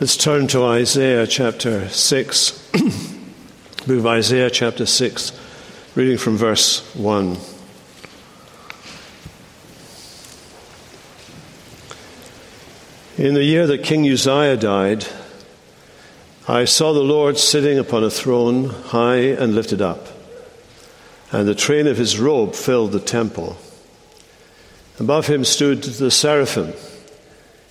Let's turn to Isaiah chapter 6. Book of Isaiah chapter 6, reading from verse 1. In the year that King Uzziah died, I saw the Lord sitting upon a throne, high and lifted up, and the train of his robe filled the temple. Above him stood the seraphim.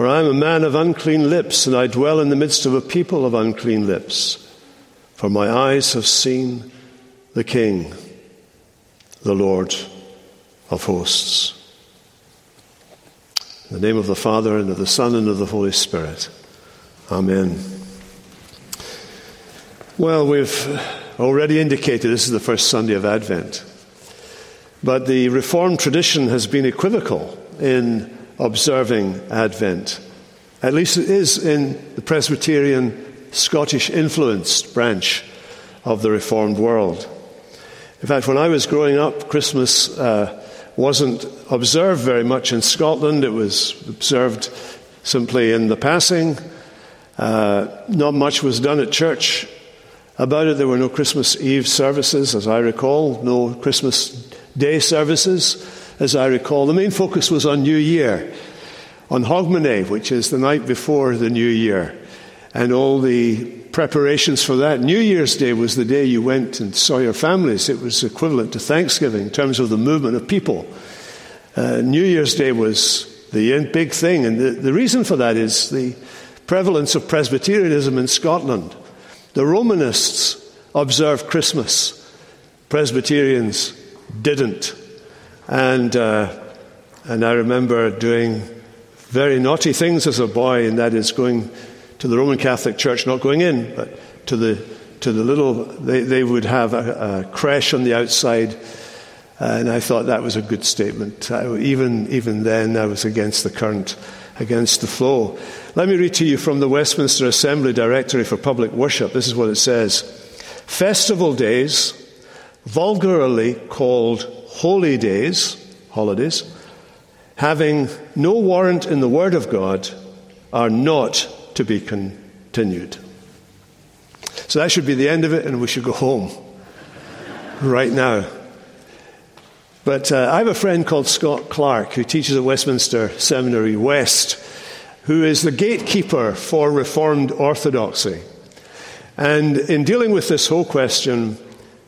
For I am a man of unclean lips, and I dwell in the midst of a people of unclean lips. For my eyes have seen the King, the Lord of hosts. In the name of the Father, and of the Son, and of the Holy Spirit. Amen. Well, we've already indicated this is the first Sunday of Advent. But the Reformed tradition has been equivocal in observing Advent. At least it is in the Presbyterian Scottish influenced branch of the Reformed world. In fact, when I was growing up, Christmas uh, wasn't observed very much in Scotland. It was observed simply in the passing. Uh, not much was done at church about it. There were no Christmas Eve services, as I recall, no Christmas Day services as I recall. The main focus was on New Year, on Hogmanay, which is the night before the New Year, and all the preparations for that. New Year's Day was the day you went and saw your families. It was equivalent to Thanksgiving in terms of the movement of people. Uh, New Year's Day was the big thing, and the, the reason for that is the prevalence of Presbyterianism in Scotland. The Romanists observed Christmas, Presbyterians didn't. And, uh, and I remember doing very naughty things as a boy, and that is going to the Roman Catholic Church, not going in, but to the, to the little, they, they would have a, a creche on the outside. And I thought that was a good statement. I, even, even then, I was against the current, against the flow. Let me read to you from the Westminster Assembly Directory for Public Worship. This is what it says Festival days, vulgarly called holy days, holidays, having no warrant in the Word of God, are not to be continued. So that should be the end of it, and we should go home right now. But uh, I have a friend called Scott Clark who teaches at Westminster Seminary West, who is the gatekeeper for Reformed Orthodoxy. And in dealing with this whole question,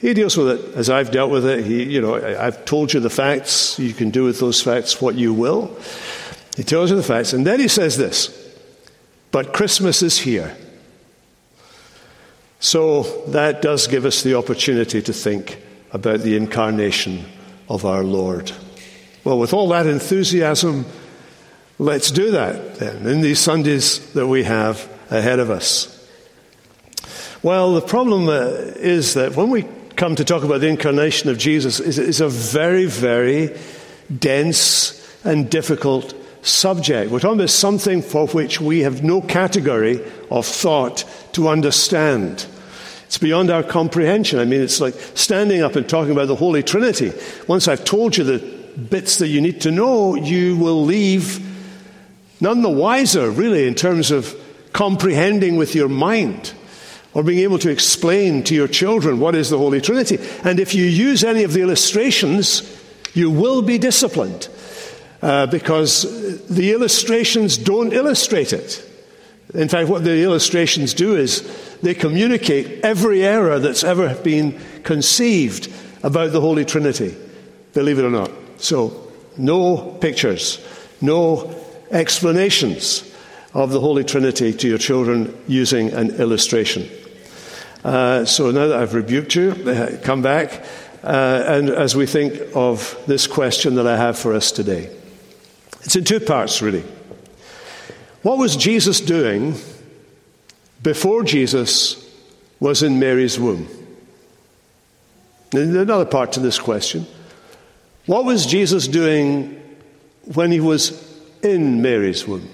he deals with it as I've dealt with it. He, you know, I've told you the facts. You can do with those facts what you will. He tells you the facts. And then he says this But Christmas is here. So that does give us the opportunity to think about the incarnation of our Lord. Well, with all that enthusiasm, let's do that then in these Sundays that we have ahead of us. Well, the problem uh, is that when we come to talk about the incarnation of Jesus is, is a very, very dense and difficult subject. We're talking about something for which we have no category of thought to understand. It's beyond our comprehension. I mean, it's like standing up and talking about the Holy Trinity. Once I've told you the bits that you need to know, you will leave none the wiser, really, in terms of comprehending with your mind or being able to explain to your children what is the Holy Trinity. And if you use any of the illustrations, you will be disciplined uh, because the illustrations don't illustrate it. In fact, what the illustrations do is they communicate every error that's ever been conceived about the Holy Trinity, believe it or not. So, no pictures, no explanations of the Holy Trinity to your children using an illustration. Uh, so now that I've rebuked you, uh, come back, uh, and as we think of this question that I have for us today, it's in two parts, really. What was Jesus doing before Jesus was in Mary's womb? Another part to this question. What was Jesus doing when he was in Mary's womb?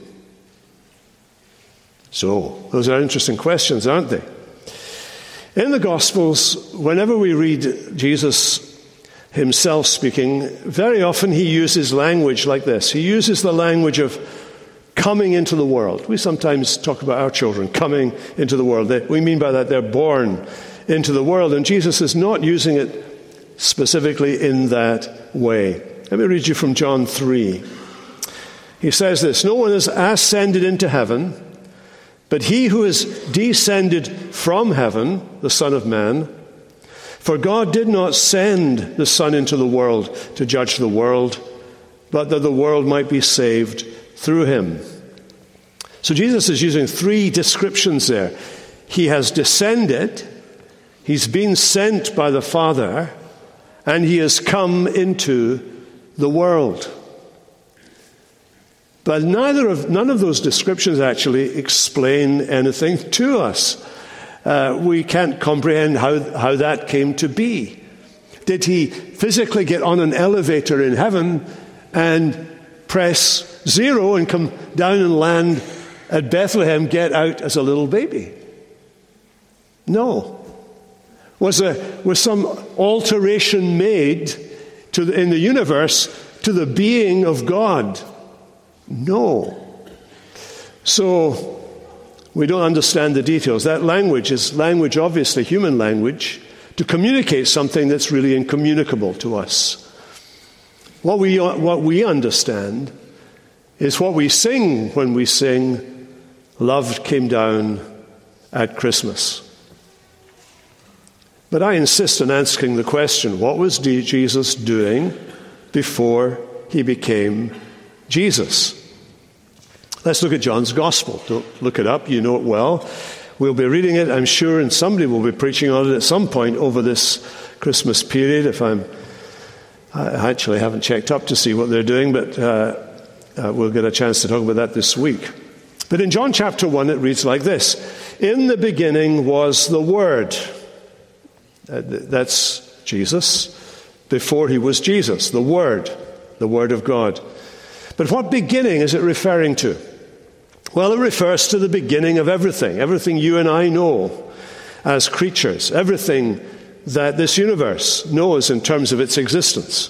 So, those are interesting questions, aren't they? In the Gospels, whenever we read Jesus himself speaking, very often he uses language like this. He uses the language of coming into the world. We sometimes talk about our children coming into the world. We mean by that they're born into the world, and Jesus is not using it specifically in that way. Let me read you from John 3. He says this No one has ascended into heaven, but he who is descended from heaven, the Son of Man. For God did not send the Son into the world to judge the world, but that the world might be saved through him. So Jesus is using three descriptions there. He has descended, he's been sent by the Father, and he has come into the world. But neither of, none of those descriptions actually explain anything to us. Uh, we can't comprehend how, how that came to be. Did he physically get on an elevator in heaven and press zero and come down and land at Bethlehem, get out as a little baby? No. Was, a, was some alteration made to the, in the universe to the being of God? No. So, we don't understand the details. That language is language, obviously, human language, to communicate something that's really incommunicable to us. What we, what we understand is what we sing when we sing, Love Came Down at Christmas. But I insist on asking the question what was Jesus doing before he became Jesus? Let's look at John's Gospel. Don't look it up, you know it well. We'll be reading it, I'm sure, and somebody will be preaching on it at some point over this Christmas period. If I'm, I actually haven't checked up to see what they're doing, but uh, uh, we'll get a chance to talk about that this week. But in John chapter 1, it reads like this In the beginning was the Word. Uh, that's Jesus, before he was Jesus, the Word, the Word of God. But what beginning is it referring to? Well, it refers to the beginning of everything, everything you and I know as creatures, everything that this universe knows in terms of its existence.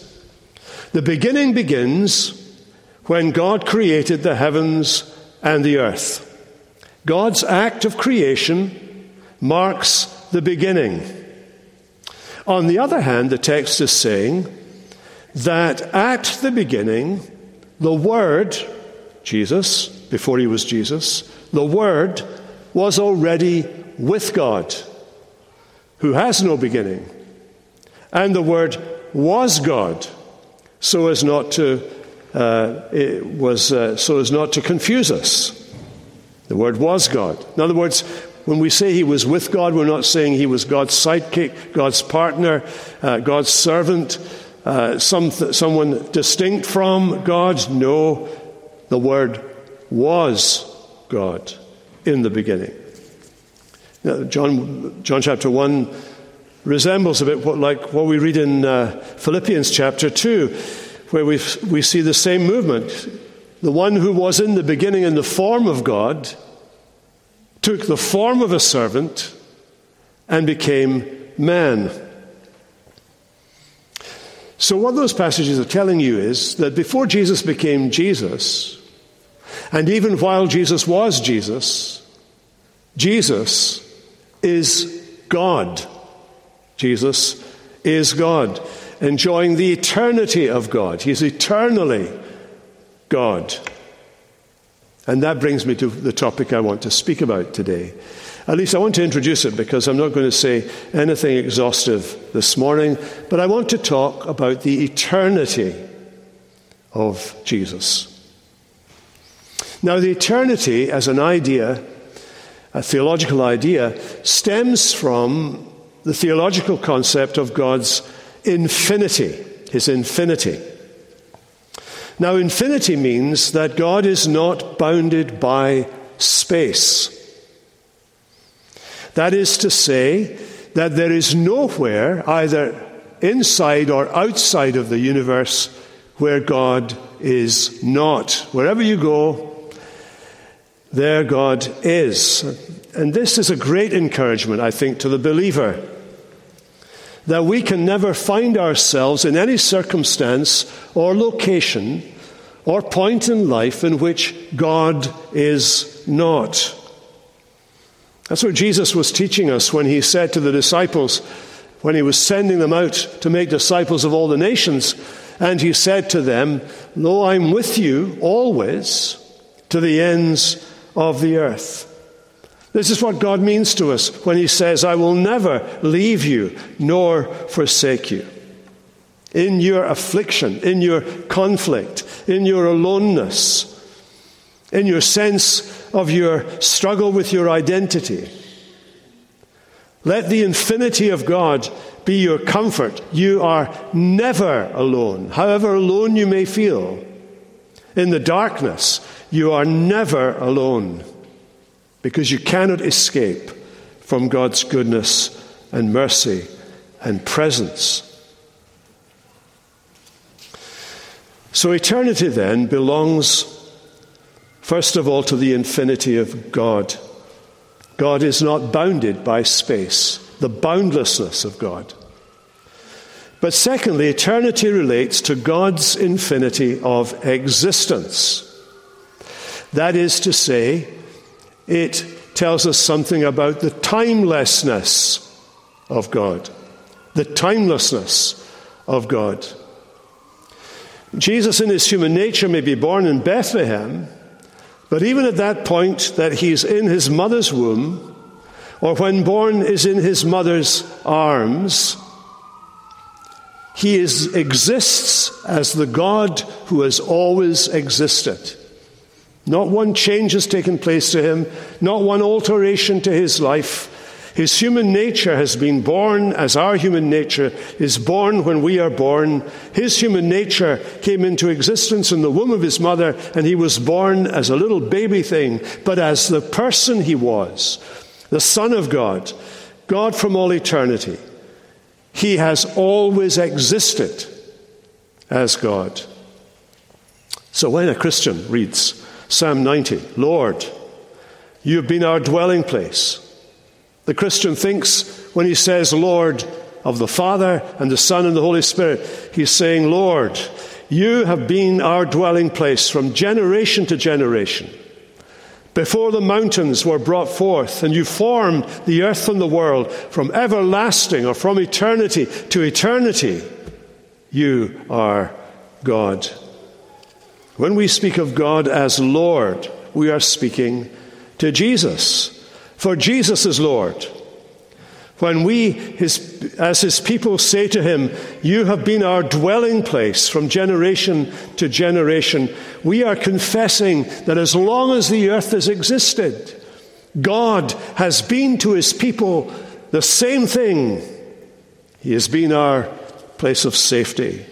The beginning begins when God created the heavens and the earth. God's act of creation marks the beginning. On the other hand, the text is saying that at the beginning, the Word, Jesus, before he was Jesus, the Word was already with God, who has no beginning. And the Word was God, so as not to, uh, it was, uh, so as not to confuse us. The Word was God. In other words, when we say he was with God, we're not saying he was God's sidekick, God's partner, uh, God's servant, uh, some someone distinct from God. No, the Word was God in the beginning. Now, John, John chapter 1 resembles a bit what, like what we read in uh, Philippians chapter 2, where we we see the same movement. The one who was in the beginning in the form of God took the form of a servant and became man. So, what those passages are telling you is that before Jesus became Jesus, and even while Jesus was Jesus, Jesus is God. Jesus is God, enjoying the eternity of God. He's eternally God. And that brings me to the topic I want to speak about today. At least I want to introduce it because I'm not going to say anything exhaustive this morning, but I want to talk about the eternity of Jesus. Now, the eternity as an idea, a theological idea, stems from the theological concept of God's infinity, his infinity. Now, infinity means that God is not bounded by space. That is to say, that there is nowhere, either inside or outside of the universe, where God is not. Wherever you go, there God is. And this is a great encouragement, I think, to the believer that we can never find ourselves in any circumstance or location or point in life in which God is not. That's what Jesus was teaching us when he said to the disciples, when he was sending them out to make disciples of all the nations, and he said to them, Lo, I'm with you always to the ends of the earth. This is what God means to us when he says, I will never leave you nor forsake you. In your affliction, in your conflict, in your aloneness, in your sense of your struggle with your identity. Let the infinity of God be your comfort. You are never alone, however alone you may feel. In the darkness, you are never alone because you cannot escape from God's goodness and mercy and presence. So, eternity then belongs First of all, to the infinity of God. God is not bounded by space, the boundlessness of God. But secondly, eternity relates to God's infinity of existence. That is to say, it tells us something about the timelessness of God. The timelessness of God. Jesus, in his human nature, may be born in Bethlehem, but even at that point that he's in his mother's womb, or when born is in his mother's arms, he is, exists as the God who has always existed. Not one change has taken place to him, not one alteration to his life. His human nature has been born as our human nature is born when we are born. His human nature came into existence in the womb of his mother, and he was born as a little baby thing, but as the person he was, the Son of God, God from all eternity. He has always existed as God. So when a Christian reads Psalm 90, Lord, you have been our dwelling place. The Christian thinks when he says Lord of the Father and the Son and the Holy Spirit, he's saying, Lord, you have been our dwelling place from generation to generation. Before the mountains were brought forth, and you formed the earth and the world from everlasting or from eternity to eternity, you are God. When we speak of God as Lord, we are speaking to Jesus for Jesus is Lord. When we, his, as his people, say to him, You have been our dwelling place from generation to generation, we are confessing that as long as the earth has existed, God has been to his people the same thing. He has been our place of safety.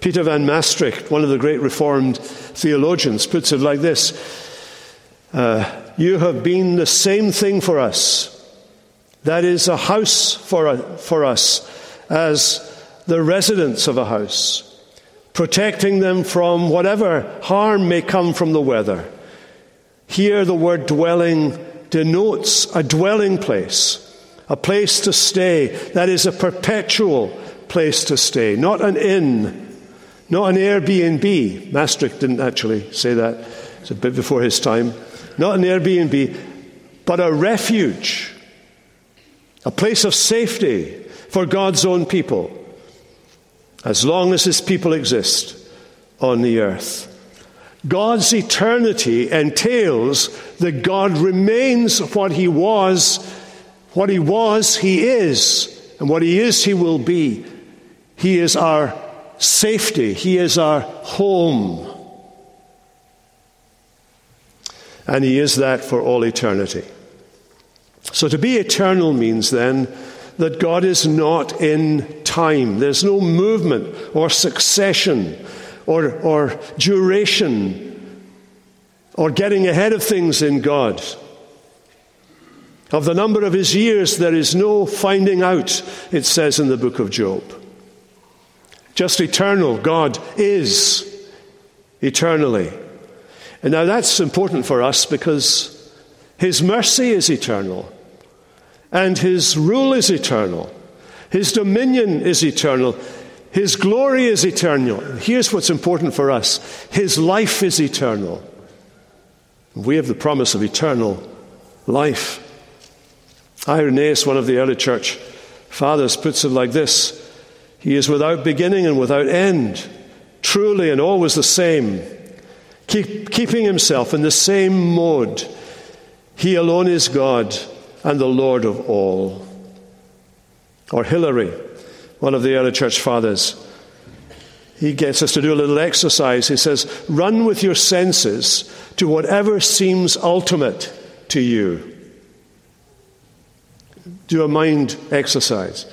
Peter van Mastricht, one of the great Reformed theologians, puts it like this. Uh, you have been the same thing for us. That is a house for, for us as the residents of a house, protecting them from whatever harm may come from the weather. Here, the word dwelling denotes a dwelling place, a place to stay that is a perpetual place to stay, not an inn, not an Airbnb. Mastricht didn't actually say that, it's a bit before his time not an Airbnb, but a refuge, a place of safety for God's own people, as long as His people exist on the earth. God's eternity entails that God remains what He was, what He was, He is, and what He is, He will be. He is our safety, He is our home. and He is that for all eternity. So to be eternal means then that God is not in time. There's no movement or succession or, or duration or getting ahead of things in God. Of the number of his years, there is no finding out, it says in the book of Job. Just eternal, God is eternally. And now that's important for us because his mercy is eternal, and his rule is eternal, his dominion is eternal, his glory is eternal. Here's what's important for us his life is eternal. We have the promise of eternal life. Irenaeus, one of the early church fathers, puts it like this He is without beginning and without end, truly and always the same, keep, keeping himself in the same mode. He alone is God and the Lord of all. Or Hilary, one of the early church fathers, he gets us to do a little exercise. He says, Run with your senses to whatever seems ultimate to you. Do a mind exercise.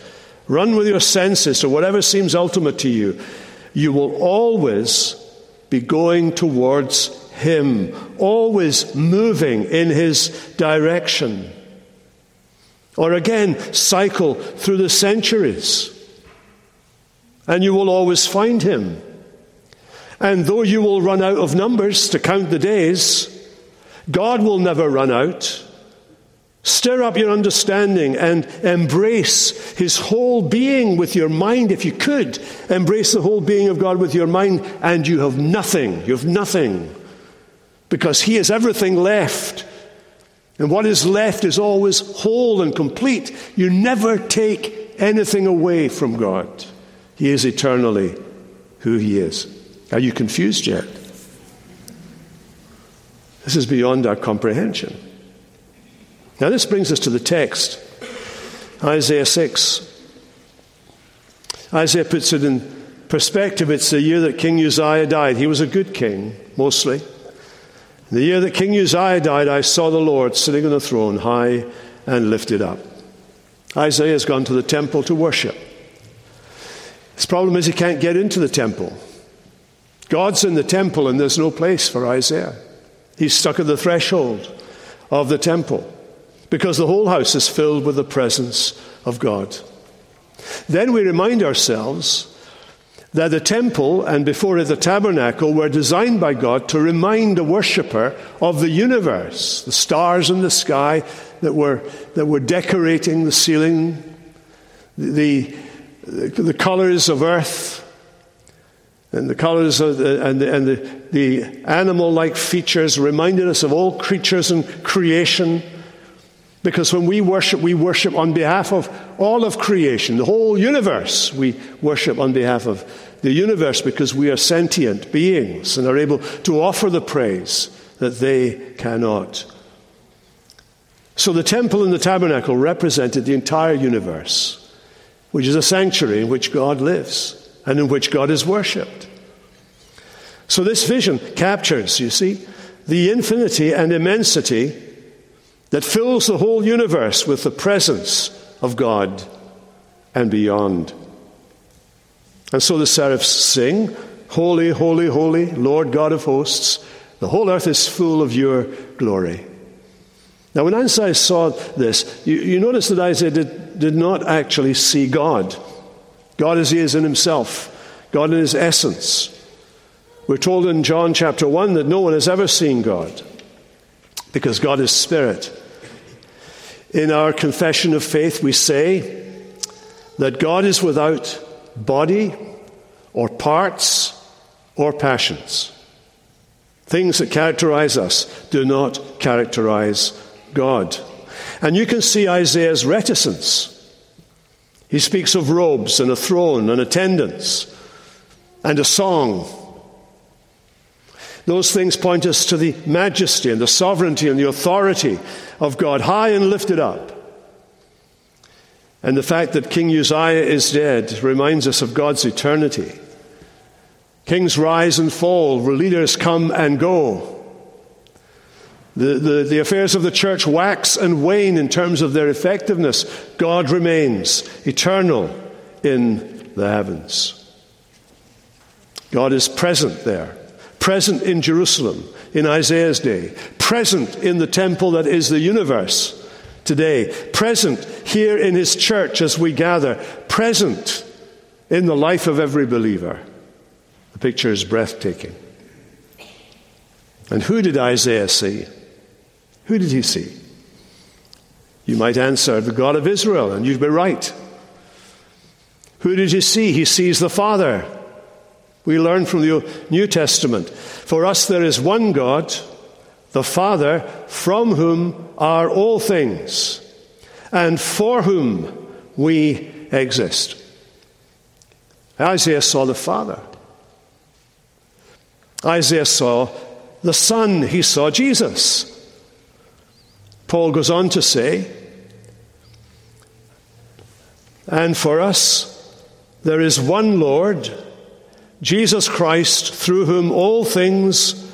Run with your senses to whatever seems ultimate to you. You will always be going towards Him, always moving in His direction. Or again, cycle through the centuries, and you will always find Him. And though you will run out of numbers to count the days, God will never run out. Stir up your understanding and embrace His whole being with your mind. If you could, embrace the whole being of God with your mind, and you have nothing. You have nothing. Because He has everything left. And what is left is always whole and complete. You never take anything away from God. He is eternally who He is. Are you confused yet? This is beyond our comprehension. Now, this brings us to the text Isaiah 6. Isaiah puts it in perspective. It's the year that King Uzziah died. He was a good king, mostly. The year that King Uzziah died, I saw the Lord sitting on the throne, high and lifted up. Isaiah has gone to the temple to worship. His problem is he can't get into the temple. God's in the temple, and there's no place for Isaiah. He's stuck at the threshold of the temple because the whole house is filled with the presence of God. Then we remind ourselves that the temple and before it the tabernacle were designed by God to remind the worshipper of the universe, the stars in the sky that were, that were decorating the ceiling, the, the, the colors of earth, and the colors the, and, the, and the, the animal like features reminded us of all creatures and creation. Because when we worship, we worship on behalf of all of creation, the whole universe. We worship on behalf of the universe because we are sentient beings and are able to offer the praise that they cannot. So the temple and the tabernacle represented the entire universe, which is a sanctuary in which God lives and in which God is worshipped. So this vision captures, you see, the infinity and immensity that fills the whole universe with the presence of God and beyond. And so the seraphs sing, Holy, holy, holy, Lord God of hosts, the whole earth is full of your glory. Now, when Isaiah saw this, you, you notice that Isaiah did, did not actually see God. God as he is in himself, God in his essence. We're told in John chapter 1 that no one has ever seen God because God is spirit. In our confession of faith, we say that God is without body or parts or passions. Things that characterize us do not characterize God. And you can see Isaiah's reticence he speaks of robes and a throne and attendants and a song. Those things point us to the majesty and the sovereignty and the authority of God, high and lifted up. And the fact that King Uzziah is dead reminds us of God's eternity. Kings rise and fall, leaders come and go. The, the, the, affairs of the church wax and wane in terms of their effectiveness. God remains eternal in the heavens. God is present there, present in Jerusalem in Isaiah's day, present in the temple that is the universe today, present here in His church as we gather, present in the life of every believer. The picture is breathtaking. And who did Isaiah see? Who did he see? You might answer, the God of Israel, and you'd be right. Who did he see? He sees the Father. We learn from the New Testament. For us, there is one God, the Father, from whom are all things, and for whom we exist. Isaiah saw the Father. Isaiah saw the Son, he saw Jesus. Paul goes on to say, and for us, there is one Lord, Jesus Christ, through whom all things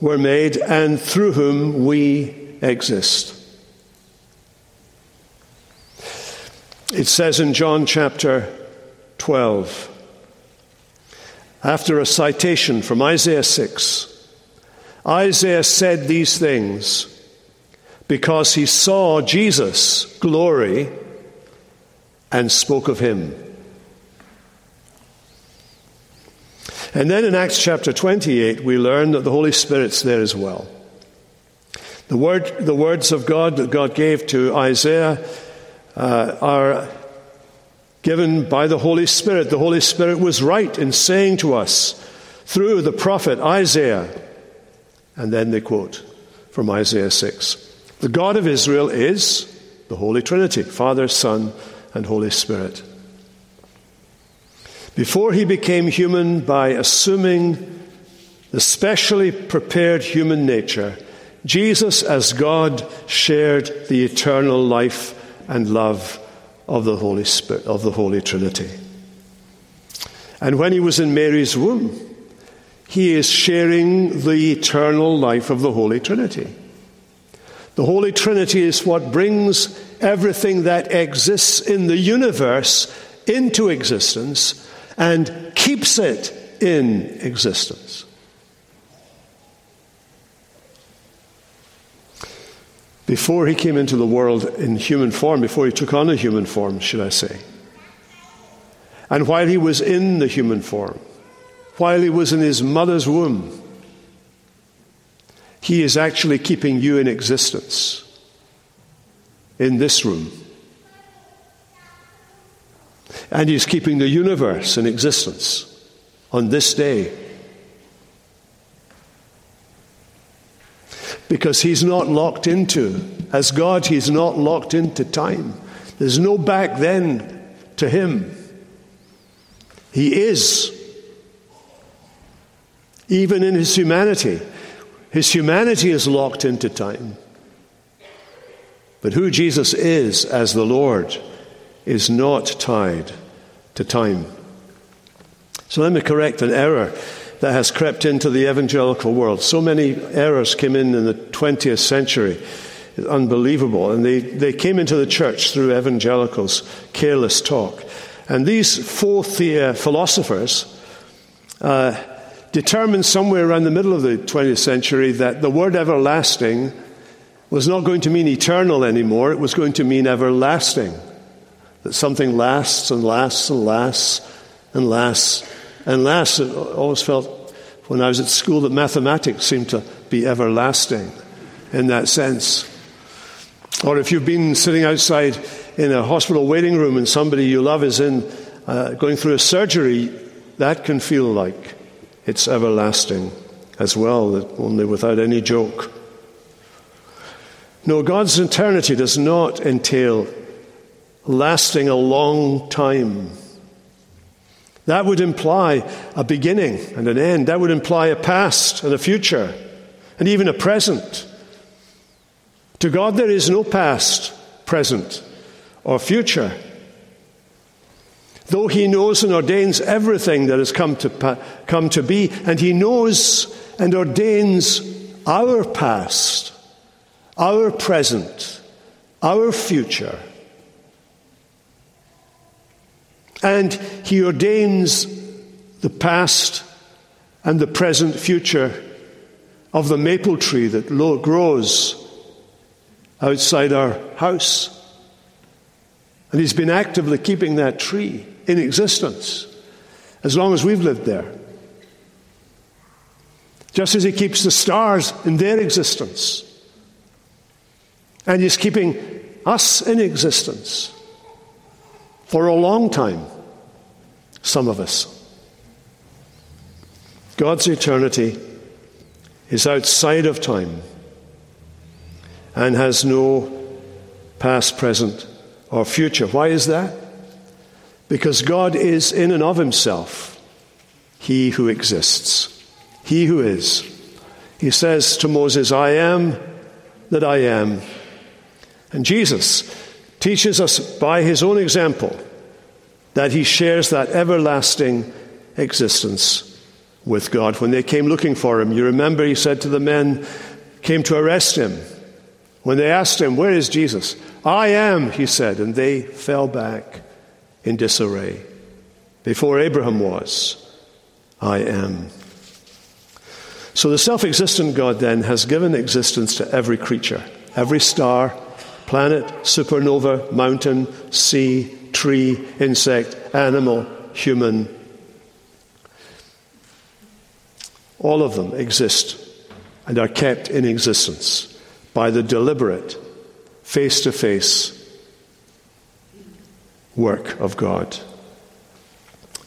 were made and through whom we exist. It says in John chapter 12, after a citation from Isaiah 6, Isaiah said these things because he saw Jesus' glory and spoke of him. And then in Acts chapter 28, we learn that the Holy Spirit's there as well. The, word, the words of God that God gave to Isaiah uh, are given by the Holy Spirit. The Holy Spirit was right in saying to us through the prophet Isaiah, and then they quote from Isaiah 6 The God of Israel is the Holy Trinity Father, Son, and Holy Spirit. Before he became human by assuming the specially prepared human nature, Jesus, as God, shared the eternal life and love of the Holy Spirit, of the Holy Trinity. And when he was in Mary's womb, he is sharing the eternal life of the Holy Trinity. The Holy Trinity is what brings everything that exists in the universe into existence and keeps it in existence. Before he came into the world in human form, before he took on a human form, should I say, and while he was in the human form, while he was in his mother's womb, he is actually keeping you in existence in this room. And He's keeping the universe in existence on this day. Because He's not locked into, as God, He's not locked into time. There's no back then to Him. He is. Even in His humanity, His humanity is locked into time. But who Jesus is as the Lord is not tied to time. So let me correct an error that has crept into the evangelical world. So many errors came in in the 20th century. It's Unbelievable. And they, they came into the church through evangelicals' careless talk. And these fourth uh, philosophers uh, determined somewhere around the middle of the 20th century that the word everlasting was not going to mean eternal anymore, it was going to mean everlasting. That something lasts and lasts and lasts and lasts and lasts. It always felt when I was at school that mathematics seemed to be everlasting in that sense. Or if you've been sitting outside in a hospital waiting room and somebody you love is in uh, going through a surgery, that can feel like it's everlasting as well, only without any joke. No, God's eternity does not entail lasting a long time. That would imply a beginning and an end. That would imply a past and a future, and even a present. To God, there is no past, present, or future. Though He knows and ordains everything that has come to, come to be, and He knows and ordains our past our present, our future. And He ordains the past and the present future of the maple tree that grows outside our house. And He's been actively keeping that tree in existence as long as we've lived there. Just as He keeps the stars in their existence. And He's keeping us in existence for a long time, some of us. God's eternity is outside of time and has no past, present, or future. Why is that? Because God is in and of himself He who exists, He who is. He says to Moses, I am that I am. And Jesus teaches us by his own example that he shares that everlasting existence with God. When they came looking for him, you remember he said to the men, came to arrest him. When they asked him, Where is Jesus? I am, he said, and they fell back in disarray. Before Abraham was, I am. So the self existent God then has given existence to every creature, every star, planet, supernova, mountain, sea, tree, insect, animal, human. All of them exist and are kept in existence by the deliberate, face to face work of God.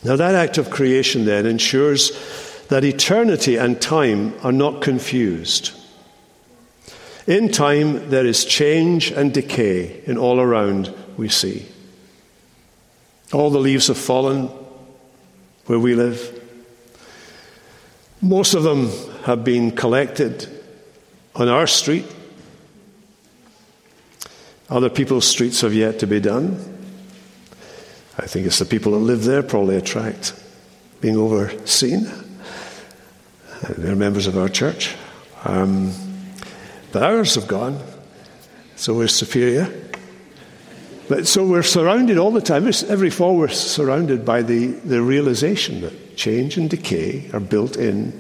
Now, that act of creation then ensures that eternity and time are not confused. In time, there is change and decay in all around we see. All the leaves have fallen where we live. Most of them have been collected on our street other people's streets have yet to be done. I think it's the people that live there probably attract being overseen. They're members of our church. Um, but ours have gone, so we're superior. But so we're surrounded all the time. Every fall, we're surrounded by the, the realization that change and decay are built in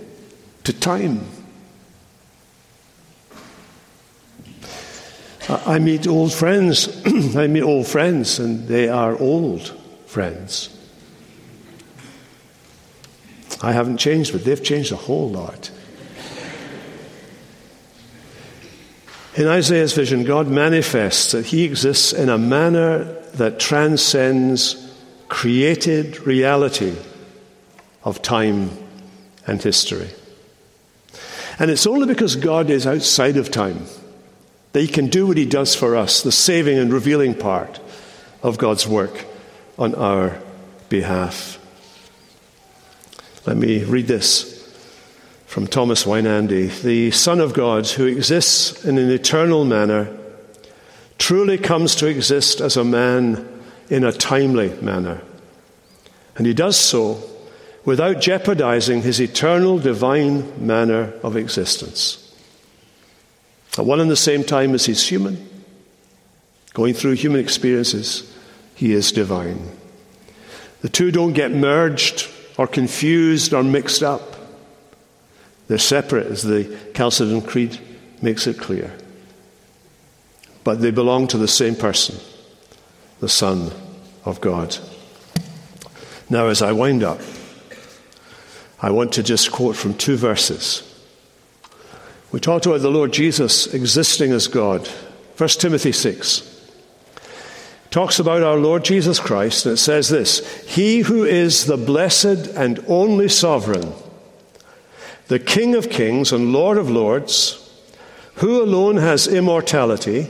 to time. I meet old friends. I meet old friends, and they are old friends. I haven't changed, but they've changed a whole lot. In Isaiah's vision, God manifests that He exists in a manner that transcends created reality of time and history. And it's only because God is outside of time that He can do what He does for us, the saving and revealing part of God's work on our behalf. Let me read this from Thomas Weinandy. The Son of God, who exists in an eternal manner, truly comes to exist as a man in a timely manner. And he does so without jeopardizing his eternal divine manner of existence. At one and the same time as he's human, going through human experiences, he is divine. The two don't get merged or confused or mixed up. They're separate, as the Chalcedon Creed makes it clear. But they belong to the same person, the Son of God. Now, as I wind up, I want to just quote from two verses we talked about the Lord Jesus existing as God. 1 Timothy 6 talks about our Lord Jesus Christ, and it says this He who is the blessed and only sovereign, the King of kings and Lord of lords, who alone has immortality,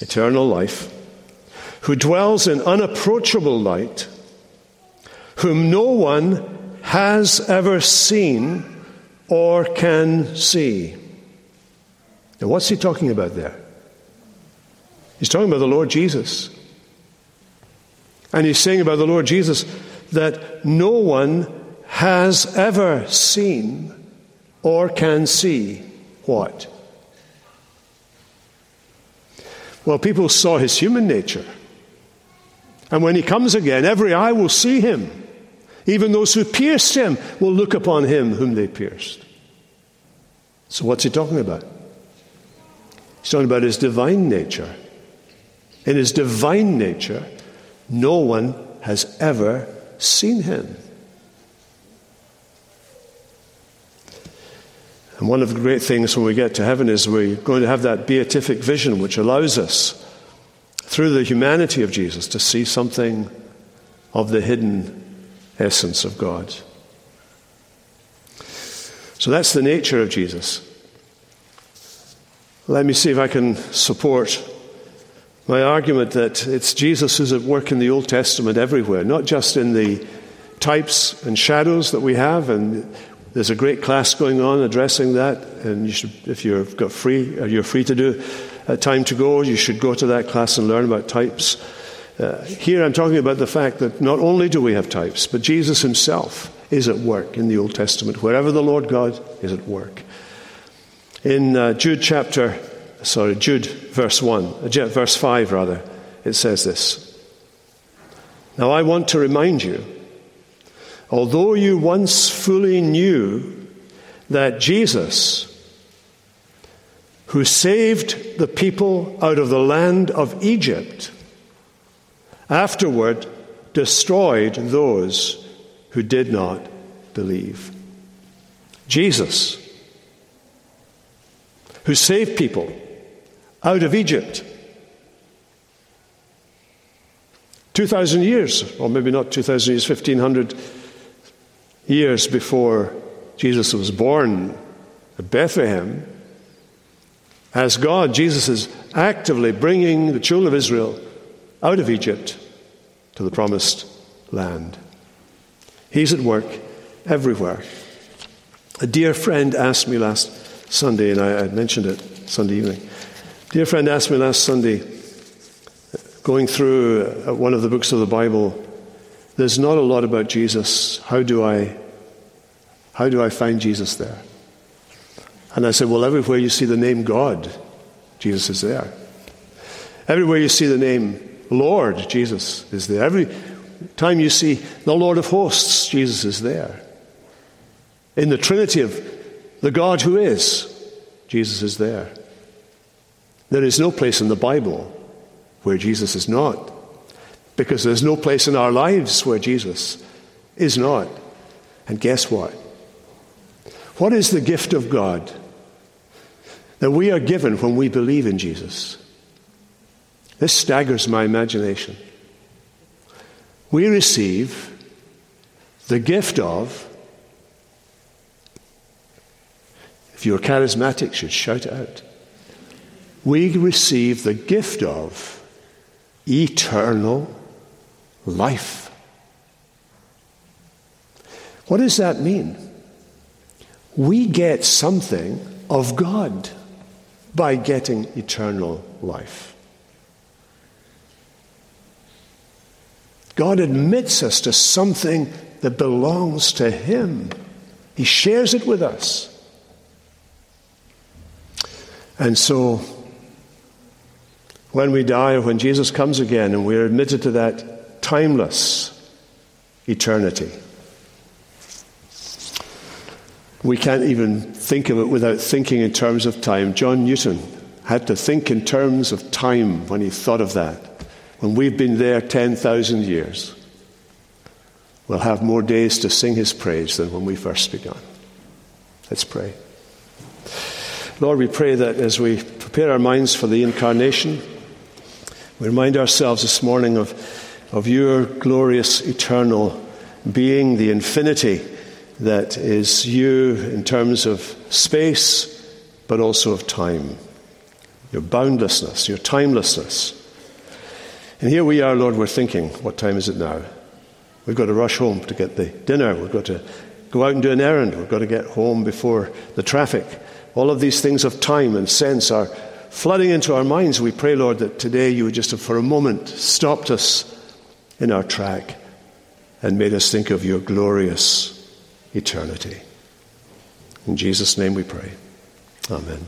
eternal life, who dwells in unapproachable light, whom no one has ever seen or can see. Now, what's he talking about there? He's talking about the Lord Jesus. And he's saying about the Lord Jesus that no one has ever seen or can see what? Well, people saw his human nature. And when he comes again, every eye will see him. Even those who pierced him will look upon him whom they pierced. So, what's he talking about? He's talking about his divine nature. In his divine nature, no one has ever seen him. And one of the great things when we get to heaven is we're going to have that beatific vision which allows us, through the humanity of Jesus, to see something of the hidden essence of God. So that's the nature of Jesus. Let me see if I can support my argument that it's Jesus who's at work in the Old Testament everywhere, not just in the types and shadows that we have, and there's a great class going on addressing that, and you should, if you've got free, or you're free to do uh, time to go, you should go to that class and learn about types. Uh, here I'm talking about the fact that not only do we have types, but Jesus himself is at work in the Old Testament, wherever the Lord God is at work. In uh, Jude chapter, sorry, Jude verse 1, uh, verse 5 rather, it says this. Now I want to remind you, although you once fully knew that Jesus, who saved the people out of the land of Egypt, afterward destroyed those who did not believe. Jesus, who saved people out of Egypt. 2,000 years, or maybe not 2,000 years, 1,500 years before Jesus was born at Bethlehem, as God, Jesus is actively bringing the children of Israel out of Egypt to the promised land. He's at work everywhere. A dear friend asked me last Sunday, and I, I mentioned it Sunday evening. Dear friend asked me last Sunday, going through uh, one of the books of the Bible, there's not a lot about Jesus. How do I, how do I find Jesus there? And I said, Well, everywhere you see the name God, Jesus is there. Everywhere you see the name Lord, Jesus is there. Every time you see the Lord of hosts, Jesus is there. In the Trinity of the God who is, Jesus is there. There is no place in the Bible where Jesus is not, because there's no place in our lives where Jesus is not. And guess what? What is the gift of God that we are given when we believe in Jesus? This staggers my imagination. We receive the gift of, if you're charismatic, you should shout out. We receive the gift of eternal life. What does that mean? We get something of God by getting eternal life. God admits us to something that belongs to Him. He shares it with us. And so, when we die or when Jesus comes again and we're admitted to that timeless eternity, we can't even think of it without thinking in terms of time. John Newton had to think in terms of time when he thought of that when we've been there 10,000 years, we'll have more days to sing his praise than when we first began. Let's pray. Lord, we pray that as we prepare our minds for the incarnation, we remind ourselves this morning of, of your glorious eternal being, the infinity that is you in terms of space, but also of time. Your boundlessness, your timelessness. And here we are, Lord, we're thinking, what time is it now? We've got to rush home to get the dinner. We've got to go out and do an errand. We've got to get home before the traffic. All of these things of time and sense are flooding into our minds. We pray, Lord, that today you would just have for a moment stopped us in our track and made us think of your glorious eternity. In Jesus' name we pray. Amen.